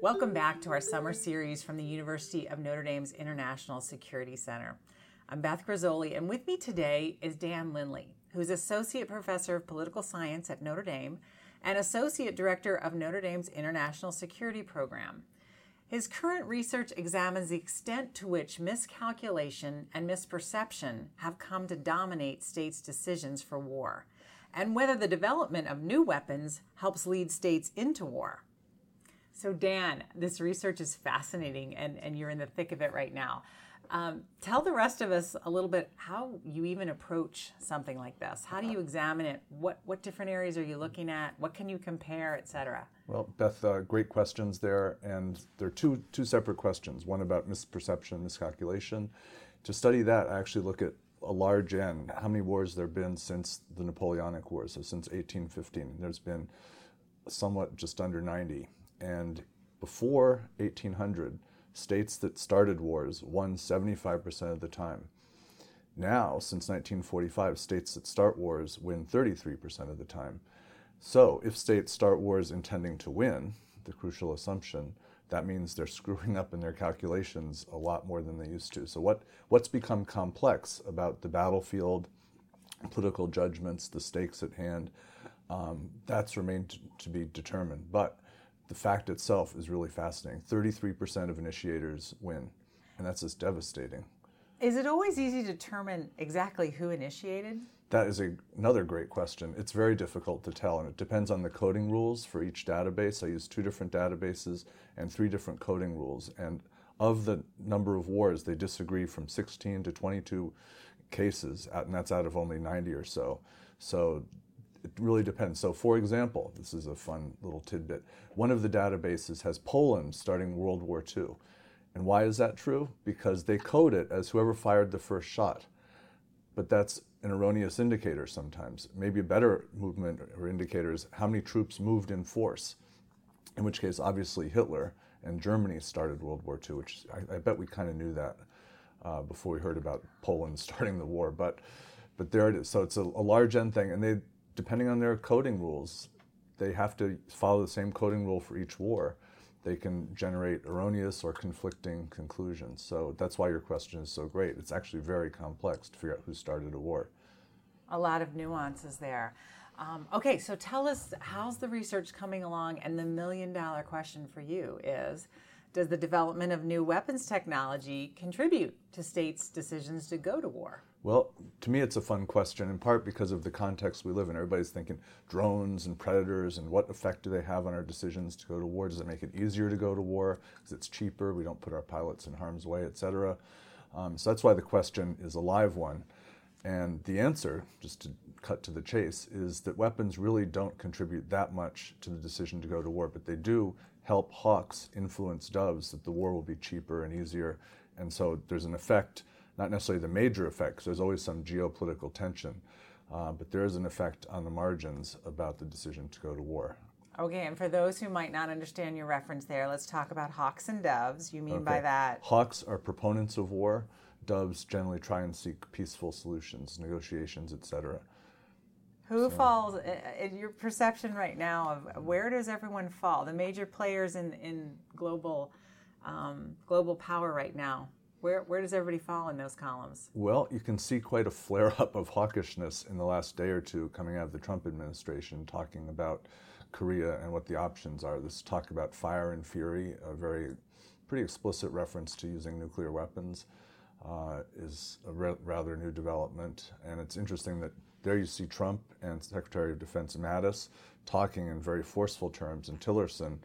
Welcome back to our summer series from the University of Notre Dame's International Security Center. I'm Beth Grizzoli, and with me today is Dan Lindley, who's Associate Professor of Political Science at Notre Dame and Associate Director of Notre Dame's International Security Program. His current research examines the extent to which miscalculation and misperception have come to dominate states' decisions for war, and whether the development of new weapons helps lead states into war. So, Dan, this research is fascinating, and, and you're in the thick of it right now. Um, tell the rest of us a little bit how you even approach something like this. How do you examine it? What what different areas are you looking at? What can you compare, et cetera? Well, Beth, uh, great questions there, and there are two two separate questions. One about misperception, miscalculation. To study that, I actually look at a large N. How many wars there have been since the Napoleonic Wars? So since 1815, there's been somewhat just under 90, and before 1800 states that started wars won 75% of the time. Now, since 1945, states that start wars win 33% of the time. So, if states start wars intending to win, the crucial assumption, that means they're screwing up in their calculations a lot more than they used to. So, what, what's become complex about the battlefield, political judgments, the stakes at hand, um, that's remained to be determined. But the fact itself is really fascinating. 33% of initiators win, and that's just devastating. Is it always easy to determine exactly who initiated? That is a, another great question. It's very difficult to tell, and it depends on the coding rules for each database. I use two different databases and three different coding rules. And of the number of wars, they disagree from 16 to 22 cases, and that's out of only 90 or so. So it really depends. So, for example, this is a fun little tidbit. One of the databases has Poland starting World War II. And why is that true? Because they code it as whoever fired the first shot. But that's an erroneous indicator sometimes. Maybe a better movement or indicator is how many troops moved in force, in which case, obviously, Hitler and Germany started World War II, which I, I bet we kind of knew that uh, before we heard about Poland starting the war. But, but there it is. So it's a, a large N thing. And they, depending on their coding rules, they have to follow the same coding rule for each war. They can generate erroneous or conflicting conclusions. So that's why your question is so great. It's actually very complex to figure out who started a war. A lot of nuances there. Um, okay, so tell us how's the research coming along? And the million dollar question for you is Does the development of new weapons technology contribute to states' decisions to go to war? Well, to me, it's a fun question, in part because of the context we live in. Everybody's thinking drones and predators and what effect do they have on our decisions to go to war? Does it make it easier to go to war because it's cheaper? We don't put our pilots in harm's way, et cetera. Um, so that's why the question is a live one. And the answer, just to cut to the chase, is that weapons really don't contribute that much to the decision to go to war, but they do help hawks influence doves that the war will be cheaper and easier. And so there's an effect not necessarily the major effect, because there's always some geopolitical tension, uh, but there is an effect on the margins about the decision to go to war. Okay, and for those who might not understand your reference there, let's talk about hawks and doves. You mean okay. by that? Hawks are proponents of war. Doves generally try and seek peaceful solutions, negotiations, etc. Who so. falls in your perception right now of where does everyone fall? The major players in in global um, global power right now. Where, where does everybody fall in those columns? Well, you can see quite a flare up of hawkishness in the last day or two coming out of the Trump administration talking about Korea and what the options are. This talk about fire and fury, a very pretty explicit reference to using nuclear weapons, uh, is a re- rather new development. And it's interesting that there you see Trump and Secretary of Defense Mattis talking in very forceful terms, and Tillerson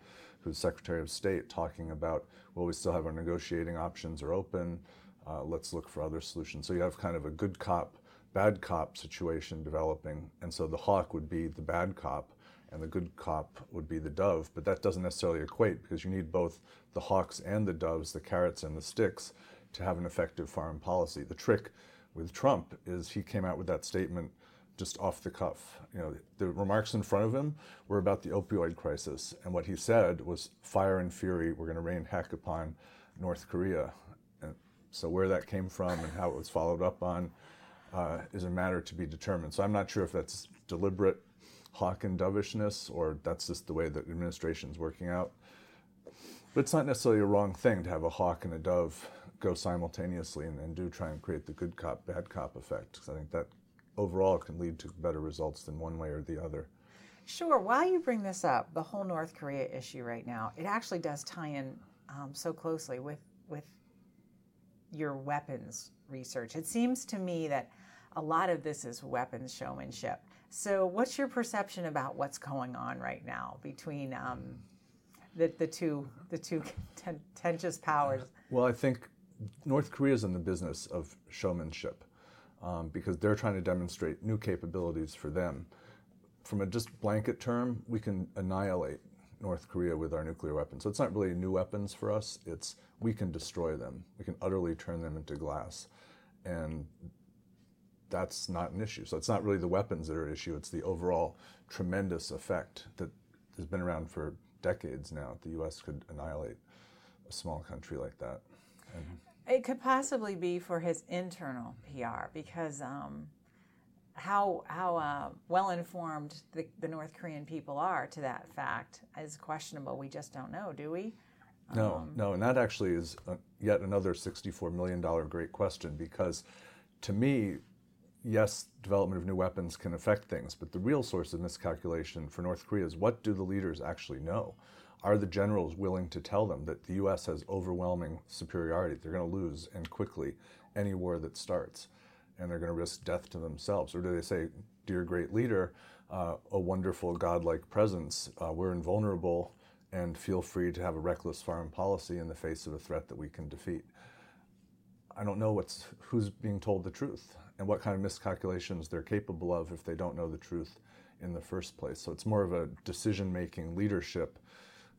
who's Secretary of State, talking about, well, we still have our negotiating options are open. Uh, let's look for other solutions. So you have kind of a good cop, bad cop situation developing. And so the hawk would be the bad cop, and the good cop would be the dove. But that doesn't necessarily equate because you need both the hawks and the doves, the carrots and the sticks, to have an effective foreign policy. The trick with Trump is he came out with that statement just off the cuff. You know, the remarks in front of him were about the opioid crisis, and what he said was fire and fury. We're going to rain heck upon North Korea. And so where that came from and how it was followed up on uh, is a matter to be determined. So I'm not sure if that's deliberate hawk and dovishness or that's just the way the administration is working out. But it's not necessarily a wrong thing to have a hawk and a dove go simultaneously and, and do try and create the good cop, bad cop effect. Because I think that overall can lead to better results than one way or the other. Sure. While you bring this up, the whole North Korea issue right now, it actually does tie in um, so closely with with your weapons research. It seems to me that a lot of this is weapons showmanship. So, what's your perception about what's going on right now between um, the, the two the two contentious powers? Well, I think North Korea is in the business of showmanship um, because they're trying to demonstrate new capabilities for them. From a just blanket term, we can annihilate North Korea with our nuclear weapons. So it's not really new weapons for us. It's we can destroy them. We can utterly turn them into glass, and that's not an issue. So it's not really the weapons that are an issue. It's the overall tremendous effect that has been around for decades now. The U.S. could annihilate a small country like that. And it could possibly be for his internal PR because um, how how uh, well informed the, the, North Korean people are to that fact is questionable. We just don't know, do we? No, um, no, and that actually is a, yet another sixty-four million dollar great question because, to me, yes, development of new weapons can affect things, but the real source of miscalculation for North Korea is what do the leaders actually know? Are the generals willing to tell them that the U.S. has overwhelming superiority? They're going to lose and quickly any war that starts and they're going to risk death to themselves? Or do they say, Dear great leader, uh, a wonderful godlike presence, uh, we're invulnerable and feel free to have a reckless foreign policy in the face of a threat that we can defeat? I don't know what's, who's being told the truth and what kind of miscalculations they're capable of if they don't know the truth in the first place. So it's more of a decision making leadership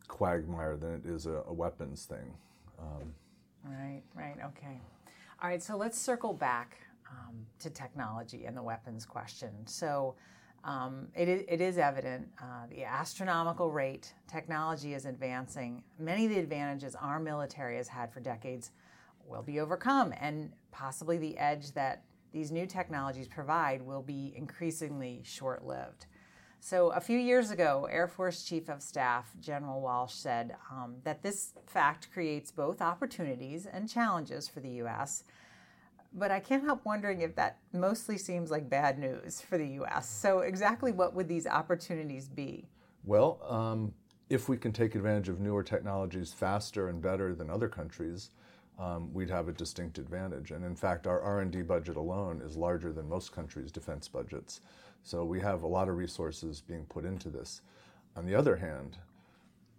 quagmire than it is a, a weapons thing. Um, right, right, okay. All right, so let's circle back um, to technology and the weapons question. So um, it, it is evident uh, the astronomical rate technology is advancing. Many of the advantages our military has had for decades will be overcome, and possibly the edge that these new technologies provide will be increasingly short lived. So, a few years ago, Air Force Chief of Staff General Welsh said um, that this fact creates both opportunities and challenges for the U.S but I can't help wondering if that mostly seems like bad news for the U.S. So, exactly what would these opportunities be? Well, um, if we can take advantage of newer technologies faster and better than other countries, um, we'd have a distinct advantage. And in fact, our R&D budget alone is larger than most countries' defense budgets. So we have a lot of resources being put into this. On the other hand,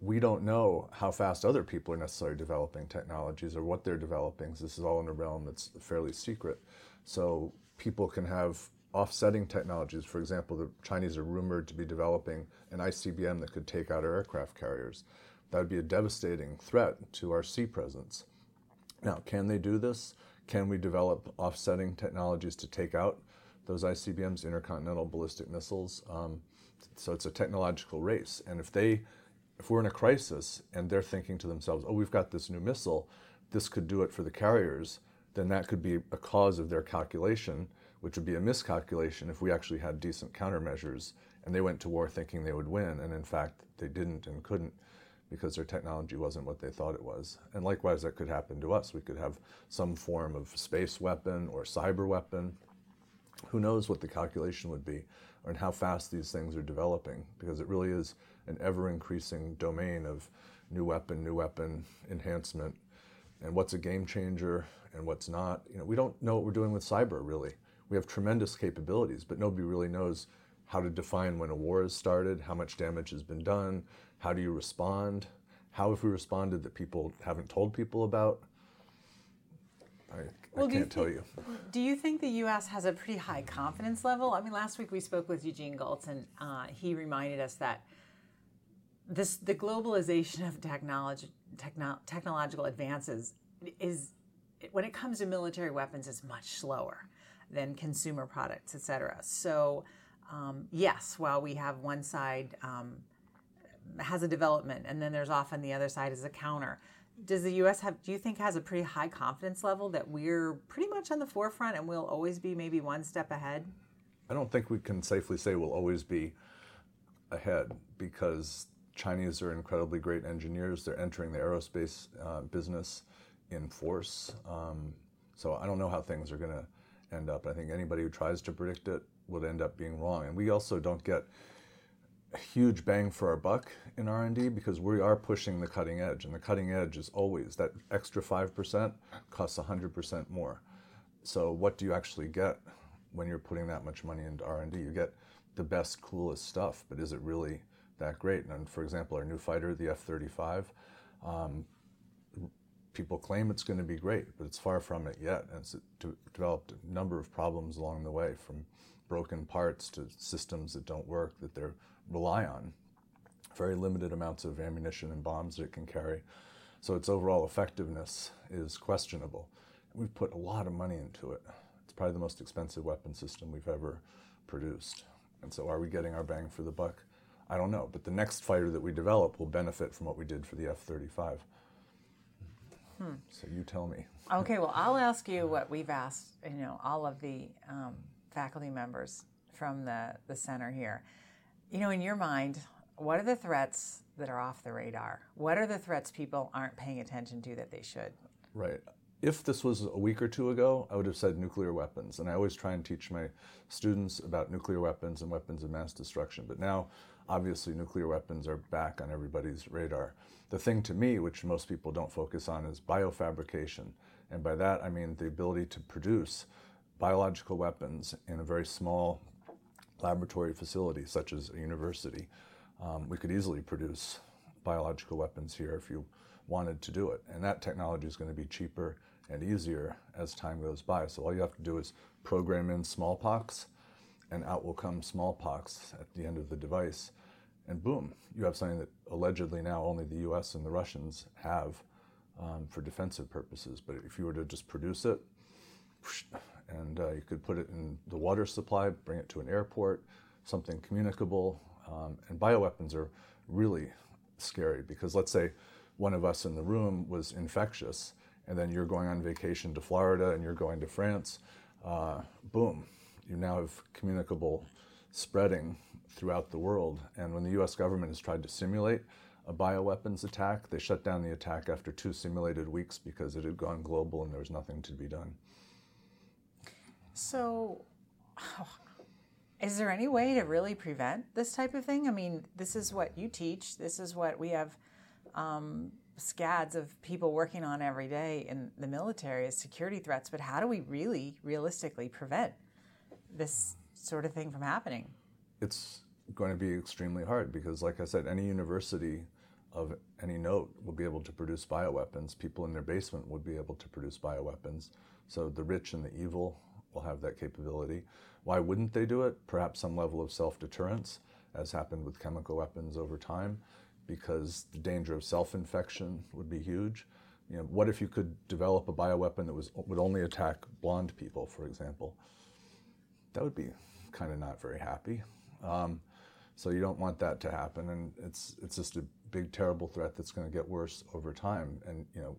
we don't know how fast other people are necessarily developing technologies or what they're developing. This is all in a realm that's fairly secret. So people can have offsetting technologies. For example, the Chinese are rumored to be developing an ICBM that could take out our aircraft carriers. That would be a devastating threat to our sea presence. Now, can they do this? Can we develop offsetting technologies to take out those ICBMs, intercontinental ballistic missiles? Um, so it's a technological race. And if they if we're in a crisis and they're thinking to themselves, oh, we've got this new missile, this could do it for the carriers, then that could be a cause of their calculation, which would be a miscalculation if we actually had decent countermeasures and they went to war thinking they would win, and in fact, they didn't and couldn't because their technology wasn't what they thought it was. And likewise, that could happen to us. We could have some form of space weapon or cyber weapon. Who knows what the calculation would be and how fast these things are developing because it really is an ever increasing domain of new weapon, new weapon enhancement, and what's a game changer and what's not. You know, we don't know what we're doing with cyber really. We have tremendous capabilities, but nobody really knows how to define when a war has started, how much damage has been done, how do you respond, how have we responded that people haven't told people about. I, well, I can't you tell you. Do you think the U.S. has a pretty high confidence level? I mean, last week we spoke with Eugene Gholz, and uh, he reminded us that this the globalization of technology techno, technological advances is when it comes to military weapons is much slower than consumer products et cetera so um, yes while we have one side um, has a development and then there's often the other side is a counter does the us have do you think has a pretty high confidence level that we're pretty much on the forefront and we'll always be maybe one step ahead i don't think we can safely say we'll always be ahead because Chinese are incredibly great engineers. They're entering the aerospace uh, business in force. Um, so I don't know how things are going to end up. I think anybody who tries to predict it would end up being wrong. And we also don't get huge bang for our buck in R&D because we are pushing the cutting edge, and the cutting edge is always that extra five percent costs hundred percent more. So what do you actually get when you're putting that much money into R&D? You get the best, coolest stuff, but is it really that great? And for example, our new fighter, the F-35. Um, people claim it's going to be great, but it's far from it yet. And it's developed a number of problems along the way, from broken parts to systems that don't work that they rely on. Very limited amounts of ammunition and bombs that it can carry. So its overall effectiveness is questionable. We've put a lot of money into it. It's probably the most expensive weapon system we've ever produced. And so are we getting our bang for the buck? I don't know. But the next fighter that we develop will benefit from what we did for the F 35. Hmm. So you tell me. Okay, well, I'll ask you what we've asked, you know, all of the um, faculty members from the, the center here. You know, in your mind, what are the threats that are off the radar? What are the threats people aren't paying attention to that they should? Right. If this was a week or two ago, I would have said nuclear weapons. And I always try and teach my students about nuclear weapons and weapons of mass destruction. But now, obviously, nuclear weapons are back on everybody's radar. The thing to me, which most people don't focus on, is biofabrication. And by that, I mean the ability to produce biological weapons in a very small laboratory facility, such as a university. Um, we could easily produce biological weapons here if you wanted to do it. And that technology is going to be cheaper and easier as time goes by. So all you have to do is program in smallpox, and out will come smallpox at the end of the device and boom, you have something that allegedly now only the US and the Russians have um, for defensive purposes. But if you were to just produce it, and uh, you could put it in the water supply, bring it to an airport, something communicable. Um, and bioweapons are really scary because let's say one of us in the room was infectious, and then you're going on vacation to Florida and you're going to France. Uh, boom, you now have communicable spreading throughout the world. And when the US government has tried to simulate a bioweapons attack, they shut down the attack after two simulated weeks because it had gone global and there was nothing to be done. So, is there any way to really prevent this type of thing? I mean, this is what you teach, this is what we have. Um, scads of people working on every day in the military as security threats, but how do we really realistically prevent this sort of thing from happening? It's going to be extremely hard because, like I said, any university of any note will be able to produce bioweapons. People in their basement would be able to produce bioweapons. So the rich and the evil will have that capability. Why wouldn't they do it? Perhaps some level of self deterrence, as happened with chemical weapons over time, because the danger of self infection would be huge. You know, what if you could develop a bioweapon that was would only attack blonde people, for example? That would be kind of not very happy. Um, so you don't want that to happen, and it's it's just a big, terrible threat that's going to get worse over time. And you know,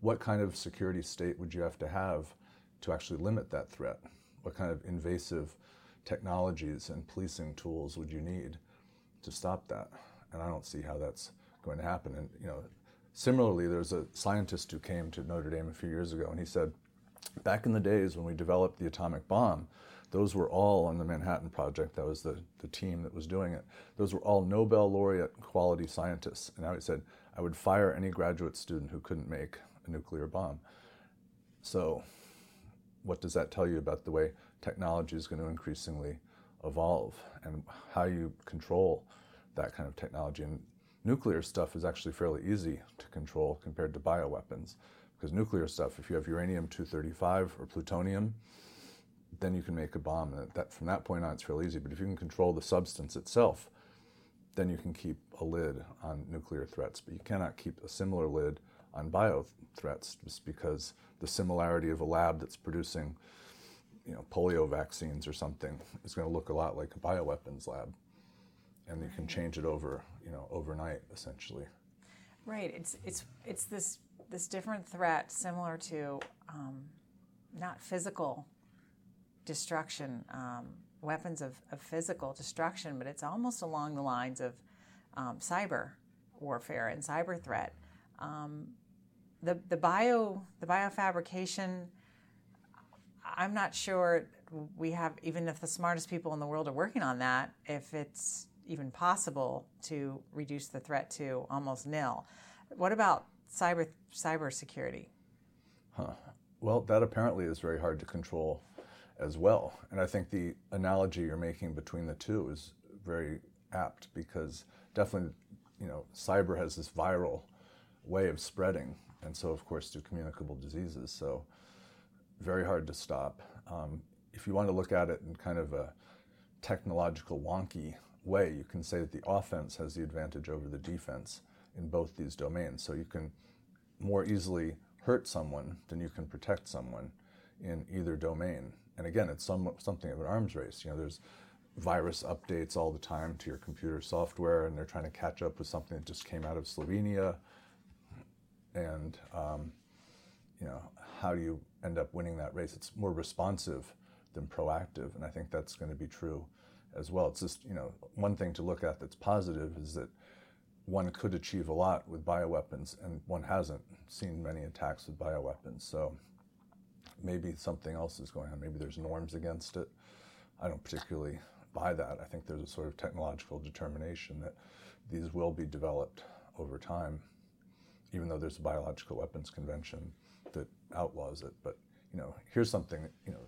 what kind of security state would you have to have to actually limit that threat? What kind of invasive technologies and policing tools would you need to stop that? And I don't see how that's going to happen. And you know, similarly, there's a scientist who came to Notre Dame a few years ago, and he said, back in the days when we developed the atomic bomb, those were all on the Manhattan Project. That was the, the team that was doing it. Those were all Nobel laureate quality scientists. And now he said, I would fire any graduate student who couldn't make a nuclear bomb. So, what does that tell you about the way technology is going to increasingly evolve and how you control that kind of technology? And nuclear stuff is actually fairly easy to control compared to bioweapons. Because nuclear stuff, if you have uranium 235 or plutonium, then you can make a bomb. And that, from that point on, it's real easy. But if you can control the substance itself, then you can keep a lid on nuclear threats. But you cannot keep a similar lid on bio threats just because the similarity of a lab that's producing you know, polio vaccines or something is going to look a lot like a bioweapons lab. And you can change it over, you know, overnight, essentially. Right. It's, it's, it's this, this different threat similar to um, not physical destruction, um, weapons of, of, physical destruction, but it's almost along the lines of um, cyber warfare and cyber threat. Um, the the bio the biofabrication. I'm not sure we have even if the smartest people in the world are working on that, if it's even possible to reduce the threat to almost nil. What about cyber cyber security? Huh. Well, that apparently is very hard to control as well. And I think the analogy you're making between the two is very apt because definitely, you know, cyber has this viral way of spreading, and so of course do communicable diseases. So very hard to stop. Um, if you want to look at it in kind of a technological wonky way, you can say that the offense has the advantage over the defense in both these domains. So you can more easily hurt someone than you can protect someone in either domain. And again, it's some, something of an arms race. You know, there's virus updates all the time to your computer software, and they're trying to catch up with something that just came out of Slovenia. And um, you know, how do you end up winning that race? It's more responsive than proactive, and I think that's going to be true as well. It's just you know one thing to look at that's positive is that one could achieve a lot with bioweapons, and one hasn't seen many attacks with bioweapons. So maybe something else is going on. Maybe there's norms against it. I don't particularly buy that. I think there's a sort of technological determination that these will be developed over time, even though there's a biological weapons convention that outlaws it. But you know, here's something. You know,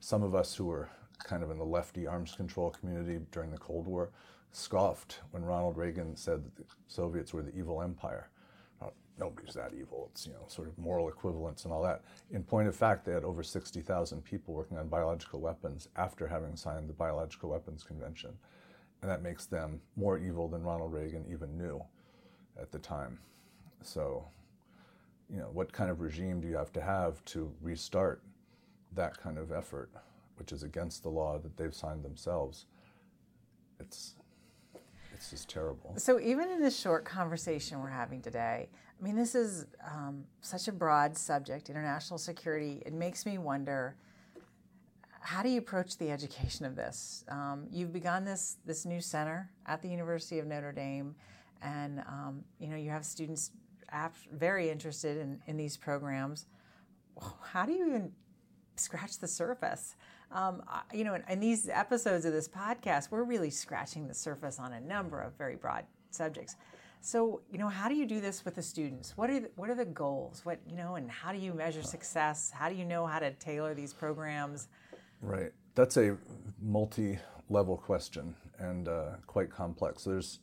some of us who were kind of in the lefty arms control community during the Cold War scoffed when Ronald Reagan said that the Soviets were the evil empire. nobody's that evil. It's you know sort of moral equivalence and all that. In point of fact, they had over 60,000 people working on biological weapons after having signed the Biological Weapons Convention, and that makes them more evil than Ronald Reagan even knew at the time. So, you know, what kind of regime do you have to have to restart that kind of effort, which is against the law that they've signed themselves? It's it's just terrible. So, even in this short conversation we're having today, I mean, this is um, such a broad subject, international security. It makes me wonder how do you approach the education of this? Um, you've begun this, this new center at the University of Notre Dame, and um, you know you have students very interested in, in these programs. How do you even scratch the surface? Um, you know, in, in, these episodes of this podcast, we're really scratching the surface on a number of very broad subjects. So, you know, how do you do this with the students? What are the, what are the goals? What you know, and how do you measure success? How do you know how to tailor these programs? Right. That's a multi-level question and uh, quite complex. There's,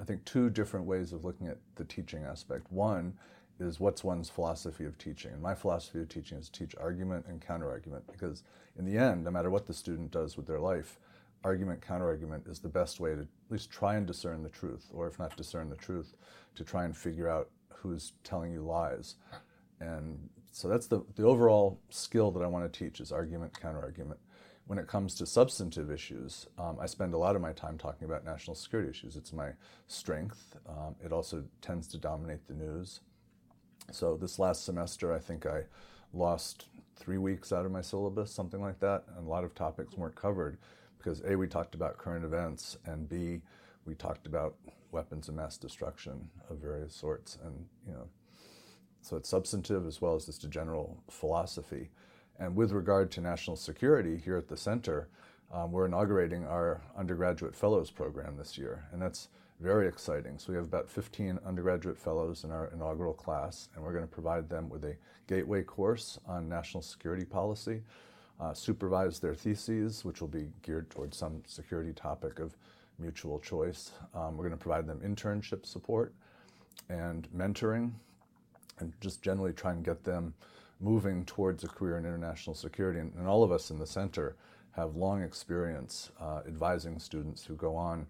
I think, two different ways of looking at the teaching aspect. One is what's one's philosophy of teaching. And my philosophy of teaching is teach argument and counterargument because in the end, no matter what the student does with their life, argument counterargument is the best way to at least try and discern the truth, or if not discern the truth, to try and figure out who's telling you lies. And so that's the, the overall skill that I want to teach is argument counterargument. When it comes to substantive issues, um, I spend a lot of my time talking about national security issues. It's my strength. Um, it also tends to dominate the news. So this last semester, I think I lost three weeks out of my syllabus, something like that, and a lot of topics weren't covered because A, we talked about current events, and B, we talked about weapons of mass destruction of various sorts, and you know, so it's substantive as well as just a general philosophy. And with regard to national security, here at the center, um, we're inaugurating our undergraduate fellows program this year, and that's very exciting. So we have about 15 undergraduate fellows in our inaugural class, and we're going to provide them with a gateway course on national security policy, uh, supervise their theses, which will be geared towards some security topic of mutual choice. Um, we're going to provide them internship support and mentoring, and just generally try and get them moving towards a career in international security. And, and all of us in the center have long experience uh, advising students who go on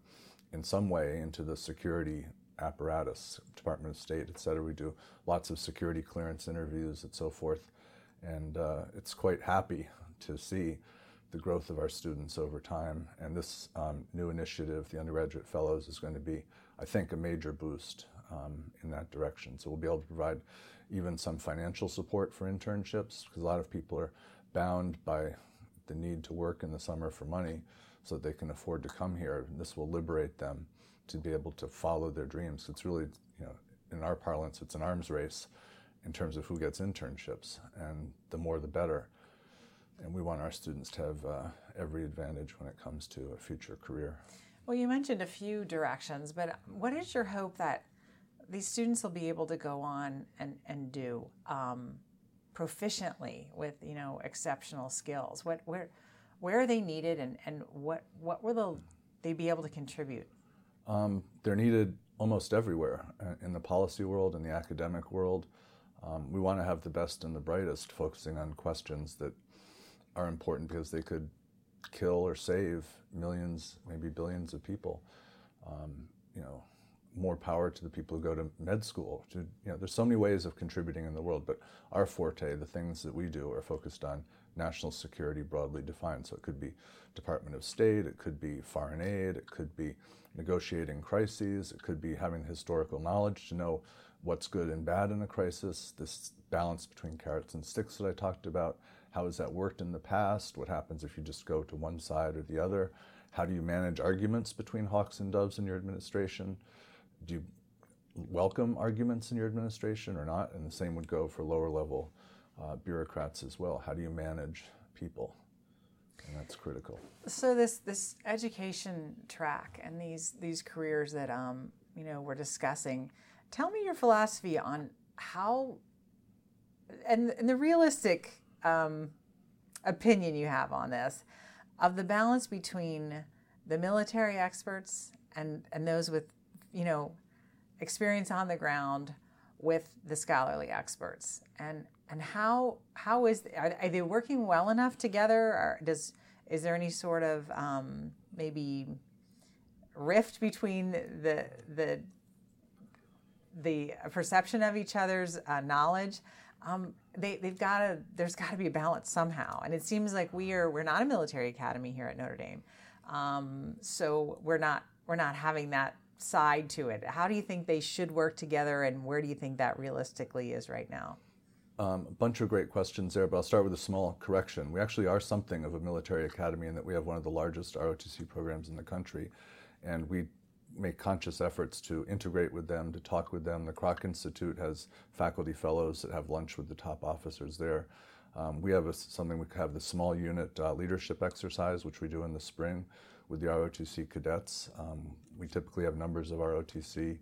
in some way into the security apparatus, Department of State, et cetera. We do lots of security clearance interviews and so forth. And uh, it's quite happy to see the growth of our students over time. And this um, new initiative, the undergraduate fellows, is going to be, I think, a major boost um, in that direction. So we'll be able to provide even some financial support for internships because a lot of people are bound by the need to work in the summer for money so that they can afford to come here. This will liberate them to be able to follow their dreams. It's really, you know, in our parlance, it's an arms race in terms of who gets internships, and the more the better. And we want our students to have uh, every advantage when it comes to a future career. Well, you mentioned a few directions, but what is your hope that these students will be able to go on and, and do um, proficiently with you know exceptional skills? What where where are they needed, and, and what what will they be able to contribute? Um, they're needed almost everywhere uh, in the policy world, in the academic world. Um, we want to have the best and the brightest focusing on questions that are important because they could kill or save millions, maybe billions of people. Um, you know, more power to the people who go to med school. To, you know, there's so many ways of contributing in the world, but our forte, the things that we do, are focused on national security broadly defined. So it could be Department of State, it could be foreign aid, it could be negotiating crises, it could be having historical knowledge to know what's good and bad in a crisis, this balance between carrots and sticks that I talked about. How has that worked in the past? What happens if you just go to one side or the other? How do you manage arguments between hawks and doves in your administration? Do you welcome arguments in your administration or not? And the same would go for lower level uh, bureaucrats as well. How do you manage people? And that's critical. So this this education track and these these careers that um, you know we're discussing Tell me your philosophy on how, and, and the realistic um, opinion you have on this, of the balance between the military experts and, and those with, you know, experience on the ground with the scholarly experts and and how how is are, are they working well enough together or does is there any sort of um, maybe rift between the the the perception of each other's uh, knowledge, um, they, they've got to. There's got to be a balance somehow, and it seems like we are. We're not a military academy here at Notre Dame, um, so we're not we're not having that side to it. How do you think they should work together, and where do you think that realistically is right now? Um, a bunch of great questions there, but I'll start with a small correction. We actually are something of a military academy in that we have one of the largest ROTC programs in the country, and we make conscious efforts to integrate with them, to talk with them. The Kroc Institute has faculty fellows that have lunch with the top officers there. Um, we have a, something we have the small unit uh, leadership exercise, which we do in the spring with the ROTC cadets. Um, we typically have numbers of ROTC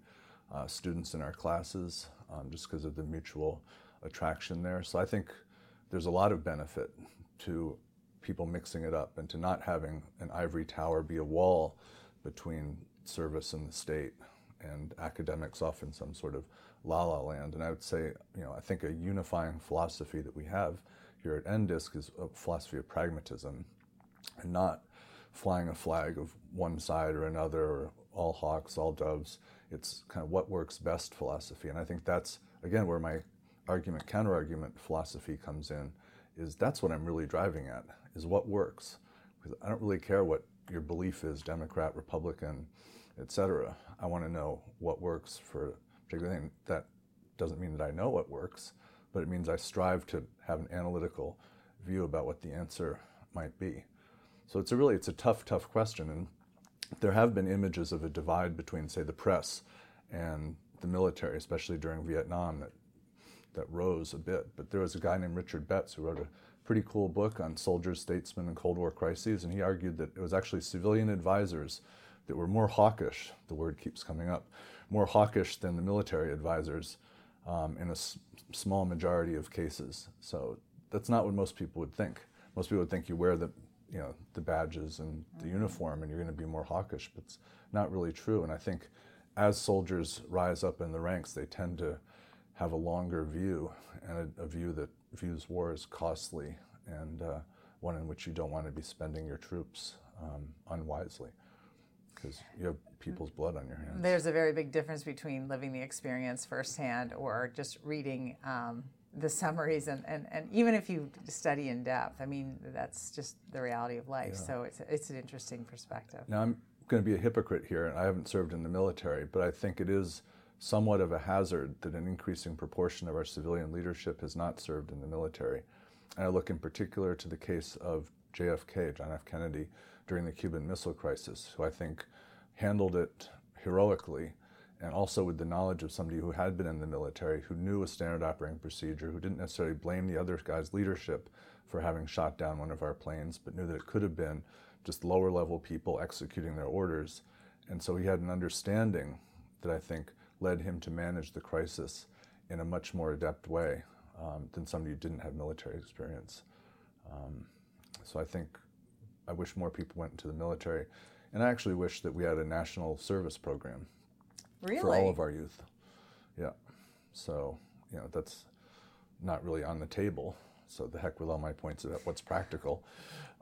uh, students in our classes um, just because of the mutual attraction there. So I think there's a lot of benefit to people mixing it up and to not having an ivory tower be a wall between service and the state and academics off in some sort of la la land. And I would say, you know, I think a unifying philosophy that we have here at NDISC is a philosophy of pragmatism and not flying a flag of one side or another or all hawks, all doves. It's kind of what works best philosophy. And I think that's, again, where my argument, counter argument philosophy comes in, is that's what I'm really driving at, is what works. Because I don't really care what your belief is, Democrat, Republican, etc. I want to know what works for a particular thing. That doesn't mean that I know what works, but it means I strive to have an analytical view about what the answer might be. So it's a really it's a tough, tough question, and there have been images of a divide between, say, the press and the military, especially during Vietnam, that that rose a bit. But there was a guy named Richard Betts who wrote a pretty cool book on soldiers, statesmen, and Cold War crises, and he argued that it was actually civilian advisors that were more hawkish, the word keeps coming up, more hawkish than the military advisors um, in a s- small majority of cases. So that's not what most people would think. Most people would think you wear the, you know, the badges and the mm-hmm. uniform and you're going to be more hawkish, but it's not really true. And I think as soldiers rise up in the ranks, they tend to have a longer view and a, a view that views war as costly and uh, one in which you don't want to be spending your troops um, unwisely because you have people's blood on your hands. There's a very big difference between living the experience firsthand or just reading um, the summaries, and, and, and even if you study in depth, I mean, that's just the reality of life. Yeah. So it's, it's an interesting perspective. Now, I'm going to be a hypocrite here, and I haven't served in the military, but I think it is somewhat of a hazard that an increasing proportion of our civilian leadership has not served in the military. And I look in particular to the case of JFK, John F. Kennedy, during the Cuban Missile Crisis, who I think handled it heroically and also with the knowledge of somebody who had been in the military, who knew a standard operating procedure, who didn't necessarily blame the other guy's leadership for having shot down one of our planes, but knew that it could have been just lower level people executing their orders. And so he had an understanding that I think led him to manage the crisis in a much more adept way um, than somebody who didn't have military experience. Um, so I think I wish more people went into the military. And I actually wish that we had a national service program really? for all of our youth. Yeah. So, you know, that's not really on the table. So the heck with all my points about what's practical.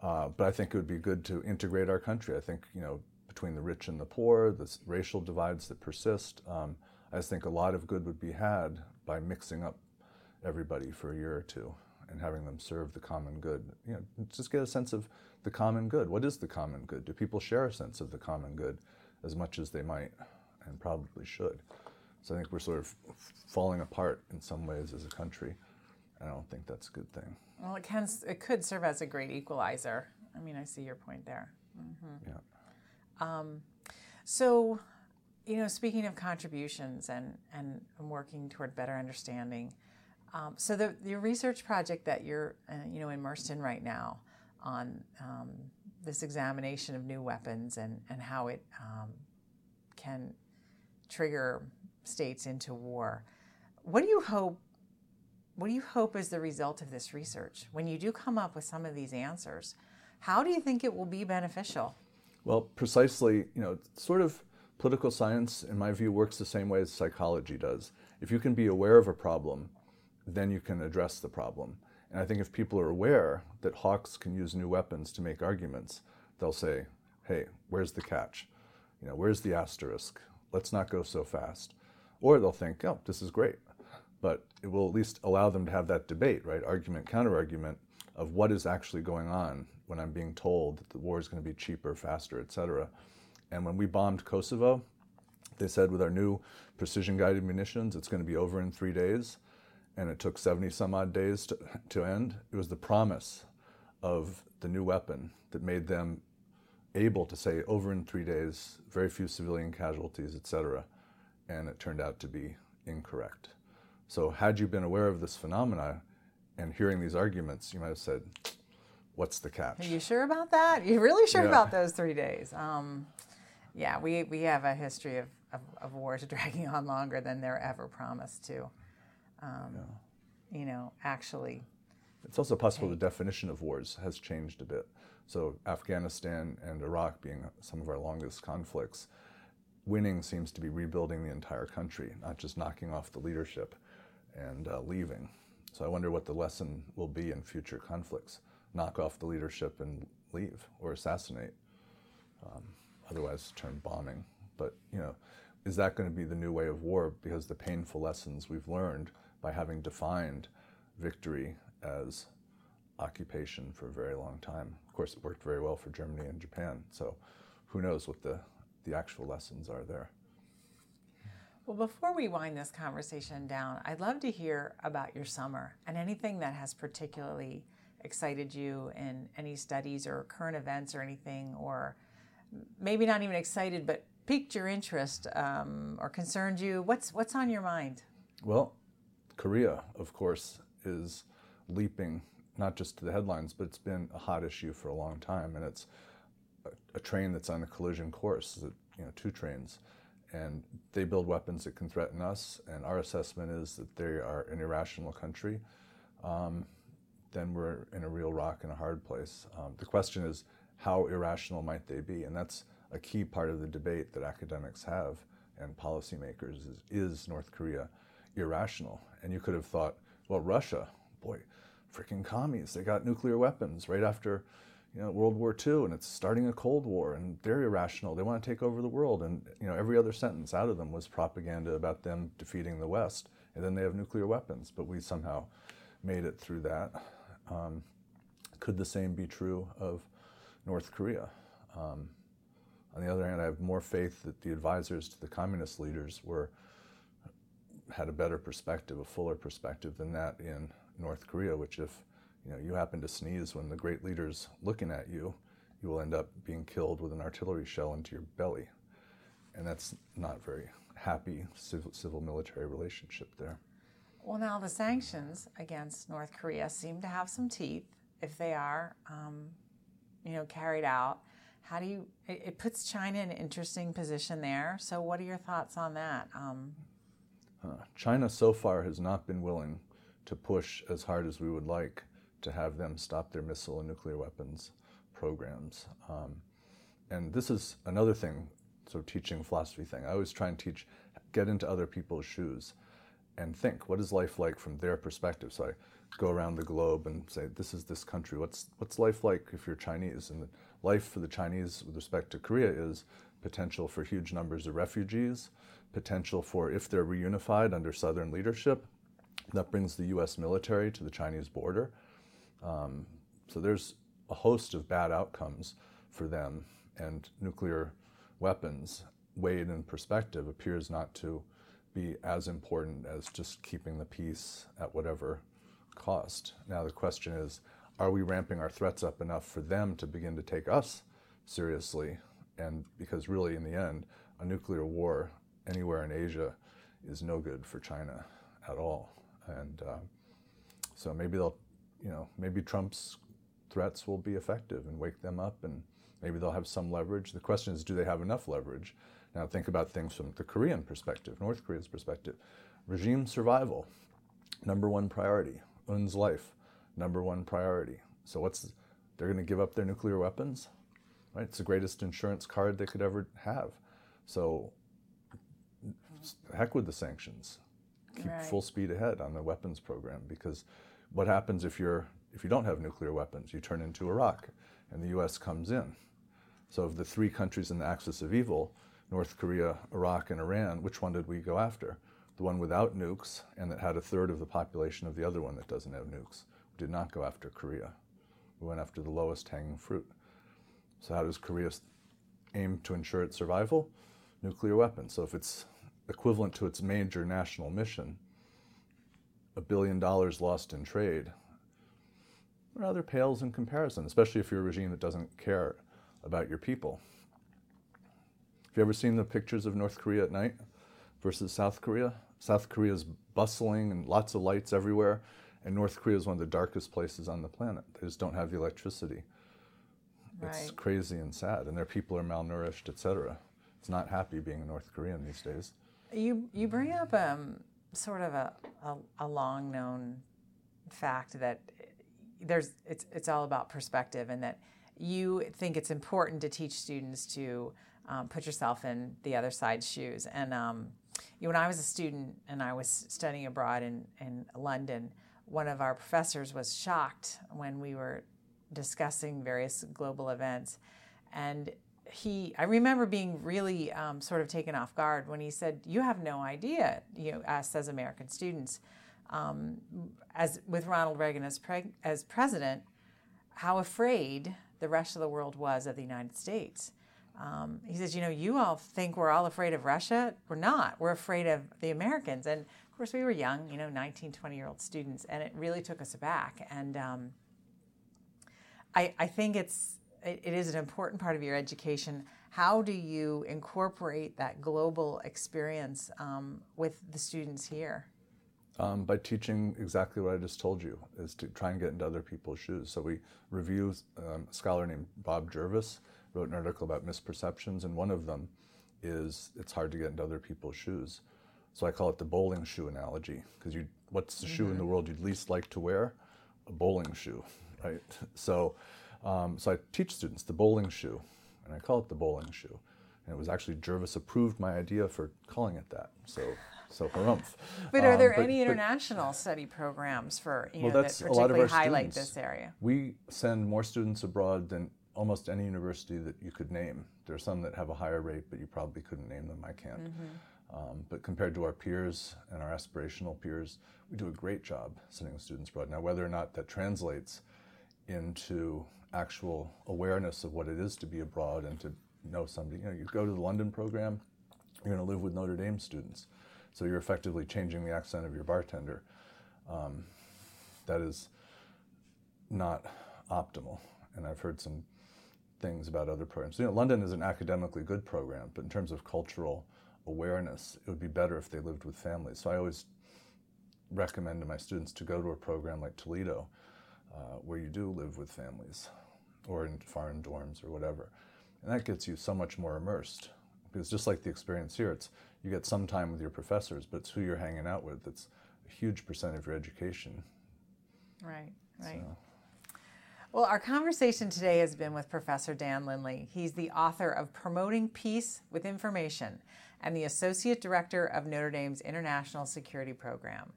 Uh, but I think it would be good to integrate our country. I think, you know, between the rich and the poor, the racial divides that persist, um, I just think a lot of good would be had by mixing up everybody for a year or two and having them serve the common good. You know, just get a sense of the common good. What is the common good? Do people share a sense of the common good as much as they might and probably should? So I think we're sort of falling apart in some ways as a country. I don't think that's a good thing. Well, it can. It could serve as a great equalizer. I mean, I see your point there. Mm-hmm. Yeah. Um, so, you know, speaking of contributions and and working toward better understanding, um, so the the research project that you're uh, you know immersed in right now on um, this examination of new weapons and and how it um, can trigger states into war. What do you hope what do you hope is the result of this research? When you do come up with some of these answers, how do you think it will be beneficial? Well, precisely, you know, sort of political science, in my view, works the same way as psychology does. If you can be aware of a problem, then you can address the problem. And I think if people are aware that hawks can use new weapons to make arguments, they'll say, hey, where's the catch? You know, where's the asterisk? Let's not go so fast. Or they'll think, oh, this is great but it will at least allow them to have that debate, right? Argument, counter argument of what is actually going on when I'm being told that the war is going to be cheaper, faster, et cetera. And when we bombed Kosovo, they said with our new precision guided munitions, it's going to be over in three days. And it took 70 some odd days to, to end. It was the promise of the new weapon that made them able to say over in three days, very few civilian casualties, et cetera. And it turned out to be incorrect. So, had you been aware of this phenomena and hearing these arguments, you might have said, What's the catch? Are you sure about that? You really sure yeah. about those three days? Um, yeah, we, we have a history of, of, of, wars dragging on longer than they're ever promised to. Um, yeah. You know, actually. It's also possible take. the definition of wars has changed a bit. So, Afghanistan and Iraq being some of our longest conflicts, winning seems to be rebuilding the entire country, not just knocking off the leadership and uh, leaving. So I wonder what the lesson will be in future conflicts. Knock off the leadership and leave or assassinate, um, otherwise turn bombing. But, you know, is that going to be the new way of war? Because the painful lessons we've learned by having defined victory as occupation for a very long time. Of course, it worked very well for Germany and Japan. So who knows what the, the actual lessons are there. Well, before we wind this conversation down, I'd love to hear about your summer and anything that has particularly excited you in any studies or current events or anything, or maybe not even excited, but piqued your interest um, or concerned you. What's what's on your mind? Well, Korea, of course, is leaping not just to the headlines, but it's been a hot issue for a long time, and it's a, a train that's on a collision course. You know, two trains and they build weapons that can threaten us, and our assessment is that they are an irrational country, um, then we're in a real rock and a hard place. Um, the question is, how irrational might they be? And that's a key part of the debate that academics have and policymakers is, is North Korea irrational? And you could have thought, well, Russia, boy, freaking commies, they got nuclear weapons right after you know, World War II and it's starting a Cold War and they're irrational. They want to take over the world. And, you know, every other sentence out of them was propaganda about them defeating the West. And then they have nuclear weapons, but we somehow made it through that. Um, could the same be true of North Korea? Um, on the other hand, I have more faith that the advisors to the communist leaders were had a better perspective, a fuller perspective than that in North Korea, which if you know, you happen to sneeze when the great leader's looking at you, you will end up being killed with an artillery shell into your belly. and that's not very happy civil, civil military relationship there. Well, now the sanctions against North Korea seem to have some teeth if they are, um, you know, carried out. How do you? It, it, puts China in an interesting position there. So, what are your thoughts on that? Um, uh, China so far has not been willing to push as hard as we would like to have them stop their missile and nuclear weapons programs. Um, and this is another thing, of teaching philosophy thing. I always try and teach, get into other people's shoes and think, what is life like from their perspective? So I go around the globe and say, this is this country. What's, what's life like if you're Chinese? And life for the Chinese with respect to Korea is potential for huge numbers of refugees, potential for, if they're reunified under Southern leadership, that brings the US military to the Chinese border. Um, so there's a host of bad outcomes for them, and nuclear weapons, weighed in perspective, appears not to be as important as just keeping the peace at whatever cost. Now, the question is are we ramping our threats up enough for them to begin to take us seriously? And because, really, in the end, a nuclear war anywhere in Asia is no good for China at all. And uh, so maybe they'll, you know, maybe Trump's threats will be effective and wake them up, and maybe they'll have some leverage. The question is, do they have enough leverage? Now, think about things from the Korean perspective, North Korea's perspective. Regime survival, number one priority. Un's life, number one priority. So, what's they're going to give up their nuclear weapons? Right? It's the greatest insurance card they could ever have. So, heck with the sanctions. Keep right. full speed ahead on the weapons program because what happens if you're if you don't have nuclear weapons? You turn into Iraq, and the U.S. comes in. So, of the three countries in the axis of evil, North Korea, Iraq, and Iran, which one did we go after? The one without nukes and that had a third of the population of the other one that doesn't have nukes. We did not go after Korea. We went after the lowest hanging fruit. So, how does Korea aim to ensure its survival? Nuclear weapons. So, if it's equivalent to its major national mission, a billion dollars lost in trade, rather pales in comparison, especially if you're a regime that doesn't care about your people. Have you ever seen the pictures of North Korea at night versus South Korea? South Korea is bustling and lots of lights everywhere, and North Korea is one of the darkest places on the planet. They just don't have the electricity. Right. It's crazy and sad, and their people are malnourished, etc. It's not happy being a North Korean these days. You you bring up um, sort of a, a, a long known fact that there's it's it's all about perspective, and that you think it's important to teach students to um, put yourself in the other side's shoes. And um, you when I was a student and I was studying abroad in, in London, one of our professors was shocked when we were discussing various global events. And he, I remember being really um, sort of taken off guard when he said, "You have no idea, you know, us as American students, um, as with Ronald Reagan as, pre- as president, how afraid the rest of the world was of the United States." Um, he says, you know, you all think we're all afraid of Russia. We're not. We're afraid of the Americans. And of course, we were young, you know, 19, 20 year old students, and it really took us aback. And um, I, I, think it's it, it is an important part of your education. How do you incorporate that global experience um, with the students here? Um, by teaching exactly what I just told you, is to try and get into other people's shoes. So we review um, a scholar named Bob Jervis wrote an article about misperceptions, and one of them is it's hard to get into other people's shoes. So I call it the bowling shoe analogy because you, what's the mm-hmm. shoe in the mm-hmm. world you'd least like to wear? A bowling shoe, right? So, um, so I teach students the bowling shoe, and I call it the bowling shoe. And it was actually Jervis approved my idea for calling it that. So, so harumph. But are there um, but, any international but, study programs for you well, know, that particularly highlight students. this area? We send more students abroad than almost any university that you could name. There are some that have a higher rate, but you probably couldn't name them. I can't. Mm-hmm. Um, but compared to our peers and our aspirational peers, we do a great job sending students abroad. Now, whether or not that translates into actual awareness of what it is to be abroad and to know somebody, you know, you go to the London program, you're going to live with Notre Dame students. So you're effectively changing the accent of your bartender. Um, that is not optimal. And I've heard some things about other programs. You know, London is an academically good program, but in terms of cultural awareness, it would be better if they lived with families. So I always recommend to my students to go to a program like Toledo, uh, where you do live with families, or in foreign dorms or whatever, and that gets you so much more immersed. Because just like the experience here, it's you get some time with your professors, but it's who you're hanging out with. It's a huge percent of your education. Right, right. So. Well, our conversation today has been with Professor Dan Lindley. He's the author of Promoting Peace with Information and the Associate Director of Notre Dame's International Security Program.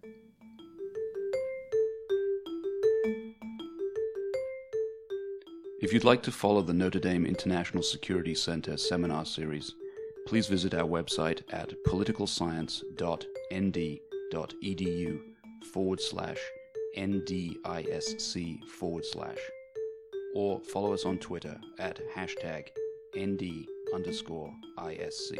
If you'd like to follow the Notre Dame International Security Center seminar series, please visit our website at politicalscience.nd.edu forward slash NDISC forward slash or follow us on Twitter at hashtag ND underscore ISC.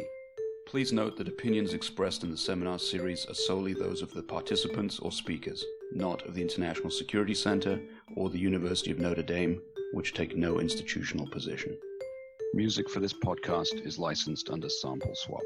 Please note that opinions expressed in the seminar series are solely those of the participants or speakers, not of the International Security Center or the University of Notre Dame, which take no institutional position. Music for this podcast is licensed under Sample Swap.